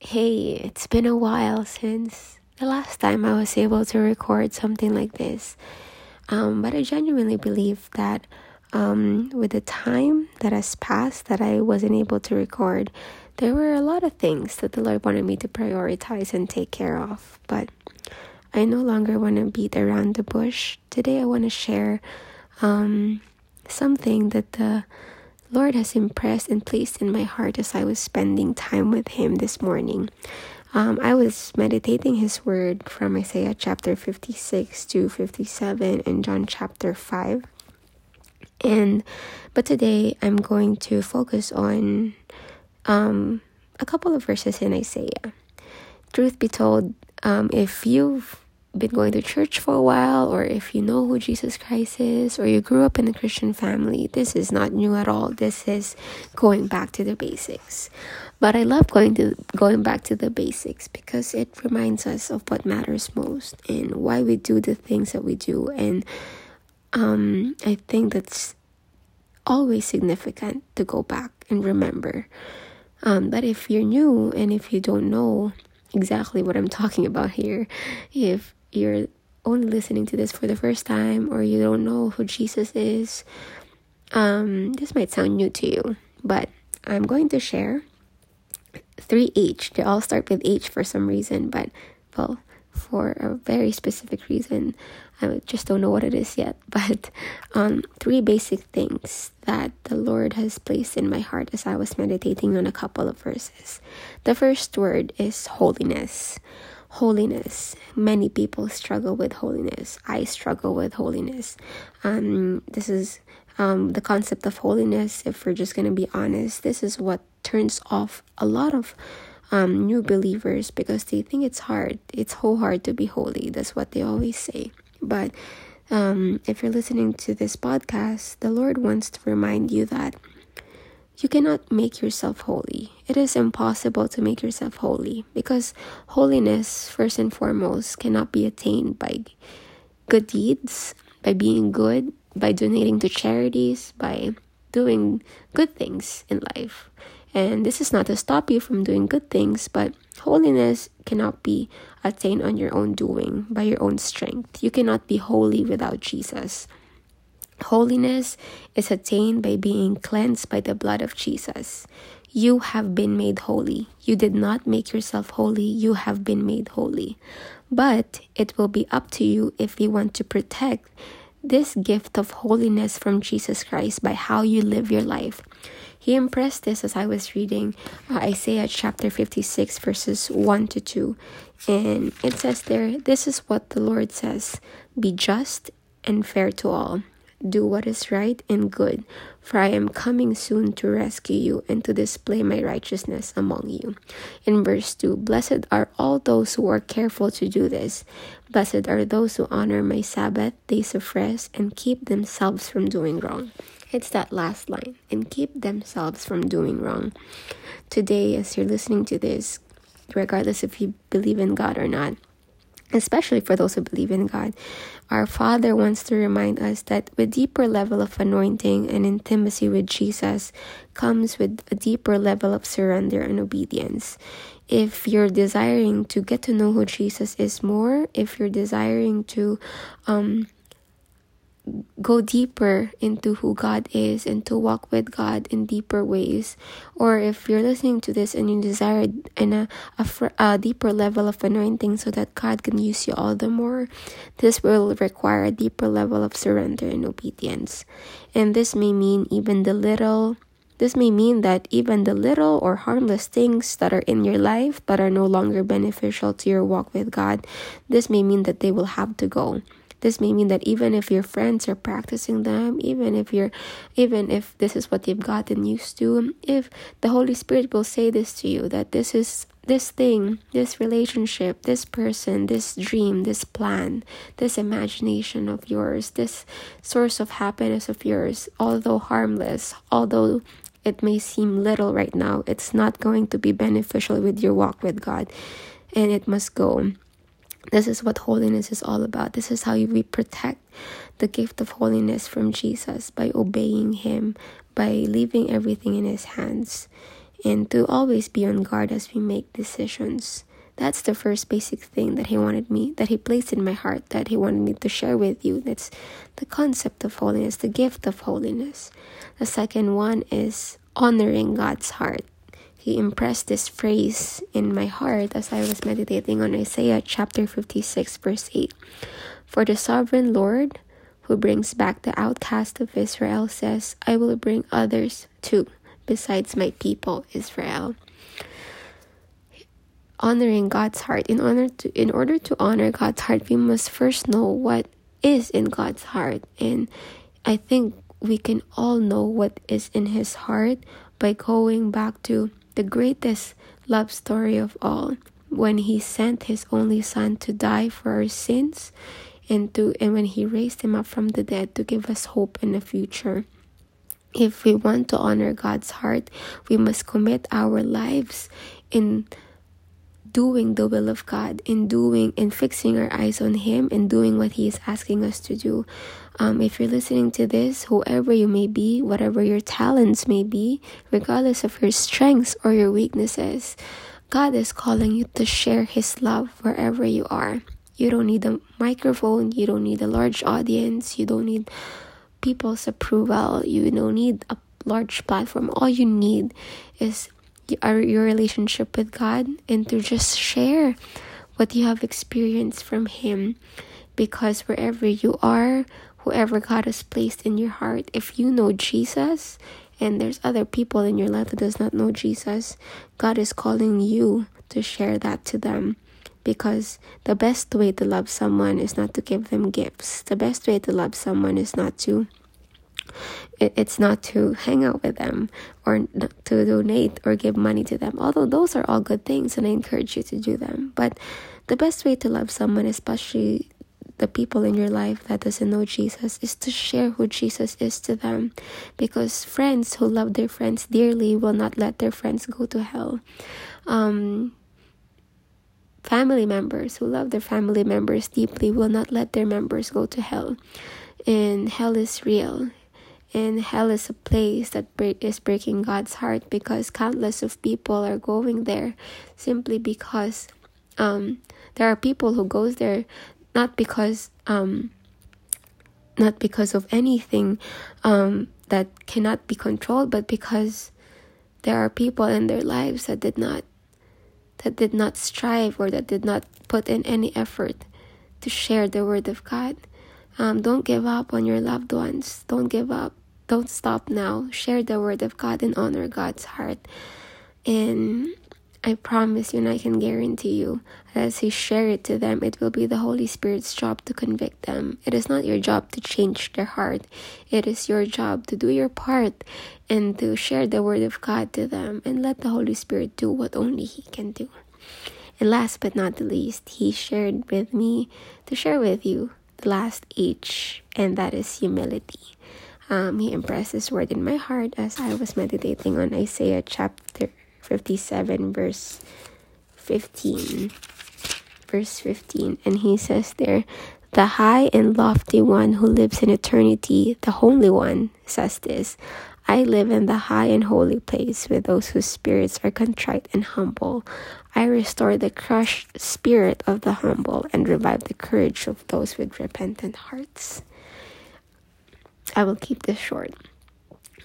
Hey, it's been a while since the last time I was able to record something like this. Um, but I genuinely believe that um, with the time that has passed that I wasn't able to record, there were a lot of things that the Lord wanted me to prioritize and take care of. But I no longer want to beat around the bush. Today I want to share um, something that the Lord has impressed and placed in my heart as I was spending time with Him this morning. Um, I was meditating His word from Isaiah chapter 56 to 57 and John chapter 5. And but today I'm going to focus on um, a couple of verses in Isaiah. Truth be told, um, if you've been going to church for a while, or if you know who Jesus Christ is, or you grew up in a Christian family, this is not new at all. This is going back to the basics. But I love going to going back to the basics because it reminds us of what matters most and why we do the things that we do. And um, I think that's always significant to go back and remember. Um, but if you're new and if you don't know exactly what I'm talking about here, if you're only listening to this for the first time or you don't know who Jesus is, um, this might sound new to you, but I'm going to share three H. They all start with H for some reason, but well, for a very specific reason. I just don't know what it is yet, but um, three basic things that the Lord has placed in my heart as I was meditating on a couple of verses. The first word is holiness holiness. Many people struggle with holiness. I struggle with holiness. Um, this is um, the concept of holiness. If we're just gonna be honest, this is what turns off a lot of um, new believers because they think it's hard. It's so hard to be holy. That's what they always say. But um, if you're listening to this podcast, the Lord wants to remind you that you cannot make yourself holy. It is impossible to make yourself holy because holiness, first and foremost, cannot be attained by good deeds, by being good, by donating to charities, by doing good things in life. And this is not to stop you from doing good things, but holiness cannot be attained on your own doing, by your own strength. You cannot be holy without Jesus. Holiness is attained by being cleansed by the blood of Jesus. You have been made holy. You did not make yourself holy, you have been made holy. But it will be up to you if you want to protect this gift of holiness from Jesus Christ by how you live your life. He impressed this as I was reading uh, Isaiah chapter 56, verses 1 to 2. And it says there, This is what the Lord says Be just and fair to all do what is right and good, for I am coming soon to rescue you and to display my righteousness among you. In verse 2, blessed are all those who are careful to do this. Blessed are those who honor my Sabbath, days of rest, and keep themselves from doing wrong. It's that last line, and keep themselves from doing wrong. Today, as you're listening to this, regardless if you believe in God or not, especially for those who believe in God. Our Father wants to remind us that with deeper level of anointing and intimacy with Jesus comes with a deeper level of surrender and obedience. If you're desiring to get to know who Jesus is more, if you're desiring to um, go deeper into who God is and to walk with God in deeper ways. Or if you're listening to this and you desire in a, a, a, deeper level of anointing so that God can use you all the more, this will require a deeper level of surrender and obedience. And this may mean even the little. This may mean that even the little or harmless things that are in your life that are no longer beneficial to your walk with God, this may mean that they will have to go this may mean that even if your friends are practicing them, even if you're, even if this is what you've gotten used to, if the Holy Spirit will say this to you, that this is this thing, this relationship, this person, this dream, this plan, this imagination of yours, this source of happiness of yours, although harmless, although it may seem little right now, it's not going to be beneficial with your walk with God, and it must go. This is what holiness is all about. This is how we protect the gift of holiness from Jesus by obeying Him, by leaving everything in His hands. and to always be on guard as we make decisions. That's the first basic thing that he wanted me, that he placed in my heart, that he wanted me to share with you. That's the concept of holiness, the gift of holiness. The second one is honoring God's heart. He impressed this phrase in my heart as I was meditating on Isaiah chapter 56, verse 8. For the sovereign Lord, who brings back the outcast of Israel, says, I will bring others too, besides my people Israel honoring God's heart. In order to in order to honor God's heart, we must first know what is in God's heart. And I think we can all know what is in his heart by going back to the greatest love story of all when he sent his only son to die for our sins and to and when he raised him up from the dead to give us hope in the future. If we want to honor God's heart we must commit our lives in doing the will of God, in doing and fixing our eyes on Him and doing what He is asking us to do. Um, if you're listening to this, whoever you may be, whatever your talents may be, regardless of your strengths or your weaknesses, God is calling you to share His love wherever you are. You don't need a microphone, you don't need a large audience, you don't need people's approval, you don't need a large platform. All you need is our, your relationship with God and to just share what you have experienced from Him. Because wherever you are, whoever God has placed in your heart, if you know Jesus and there's other people in your life that does not know Jesus, God is calling you to share that to them. Because the best way to love someone is not to give them gifts. The best way to love someone is not to it's not to hang out with them or to donate or give money to them. Although those are all good things and I encourage you to do them. But the best way to love someone, especially the people in your life that doesn't know Jesus is to share who Jesus is to them because friends who love their friends dearly will not let their friends go to hell um, family members who love their family members deeply will not let their members go to hell and hell is real and hell is a place that is breaking God's heart because countless of people are going there simply because um, there are people who goes there not because um, not because of anything um, that cannot be controlled, but because there are people in their lives that did not that did not strive or that did not put in any effort to share the word of God. Um, don't give up on your loved ones. Don't give up. Don't stop now. Share the word of God and honor God's heart. And I promise you and I can guarantee you, as you share it to them, it will be the Holy Spirit's job to convict them. It is not your job to change their heart. It is your job to do your part and to share the word of God to them and let the Holy Spirit do what only He can do. And last but not the least, He shared with me to share with you the last H, and that is humility. Um, he impressed His word in my heart as I was meditating on Isaiah chapter 57, verse 15. Verse 15, and he says there, The high and lofty one who lives in eternity, the Holy One, says this I live in the high and holy place with those whose spirits are contrite and humble. I restore the crushed spirit of the humble and revive the courage of those with repentant hearts. I will keep this short.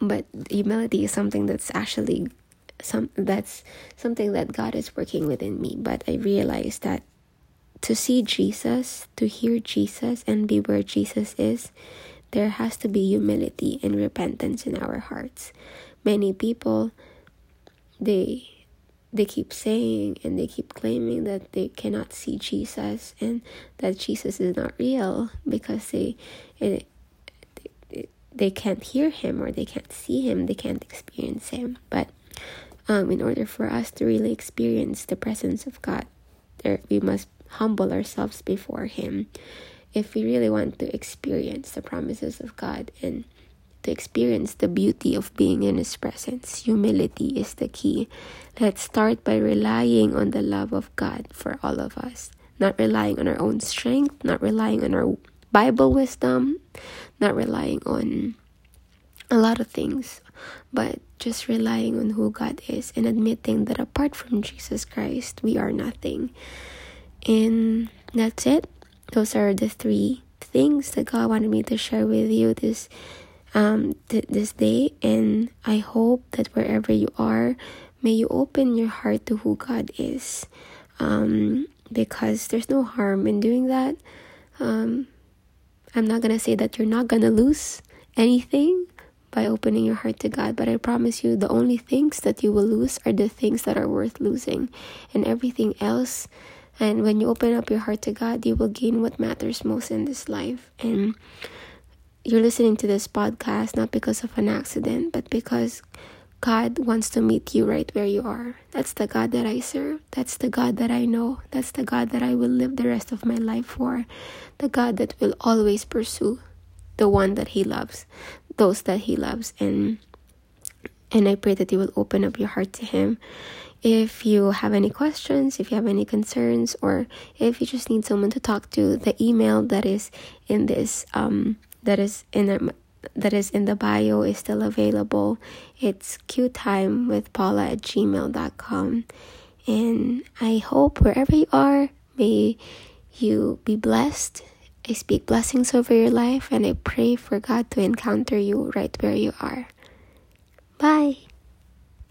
But humility is something that's actually some that's something that God is working within me. But I realized that to see Jesus, to hear Jesus and be where Jesus is, there has to be humility and repentance in our hearts. Many people they they keep saying and they keep claiming that they cannot see Jesus and that Jesus is not real because they they, they can't hear him or they can't see him, they can't experience him. But um, in order for us to really experience the presence of God, there we must humble ourselves before Him if we really want to experience the promises of God and to experience the beauty of being in His presence. Humility is the key. Let's start by relying on the love of God for all of us, not relying on our own strength, not relying on our Bible wisdom, not relying on a lot of things. but just relying on who God is and admitting that apart from Jesus Christ, we are nothing. And that's it. Those are the three things that God wanted me to share with you this um th- this day and I hope that wherever you are may you open your heart to who God is um because there's no harm in doing that um I'm not going to say that you're not going to lose anything by opening your heart to God, but I promise you the only things that you will lose are the things that are worth losing and everything else and when you open up your heart to God, you will gain what matters most in this life. And you're listening to this podcast not because of an accident, but because God wants to meet you right where you are. That's the God that I serve. That's the God that I know. That's the God that I will live the rest of my life for. The God that will always pursue the one that He loves, those that He loves. And and I pray that you will open up your heart to Him if you have any questions, if you have any concerns, or if you just need someone to talk to, the email that is in this um that is in that is in the bio is still available. It's qtime with paula at gmail.com. And I hope wherever you are, may you be blessed. I speak blessings over your life and I pray for God to encounter you right where you are. Bye.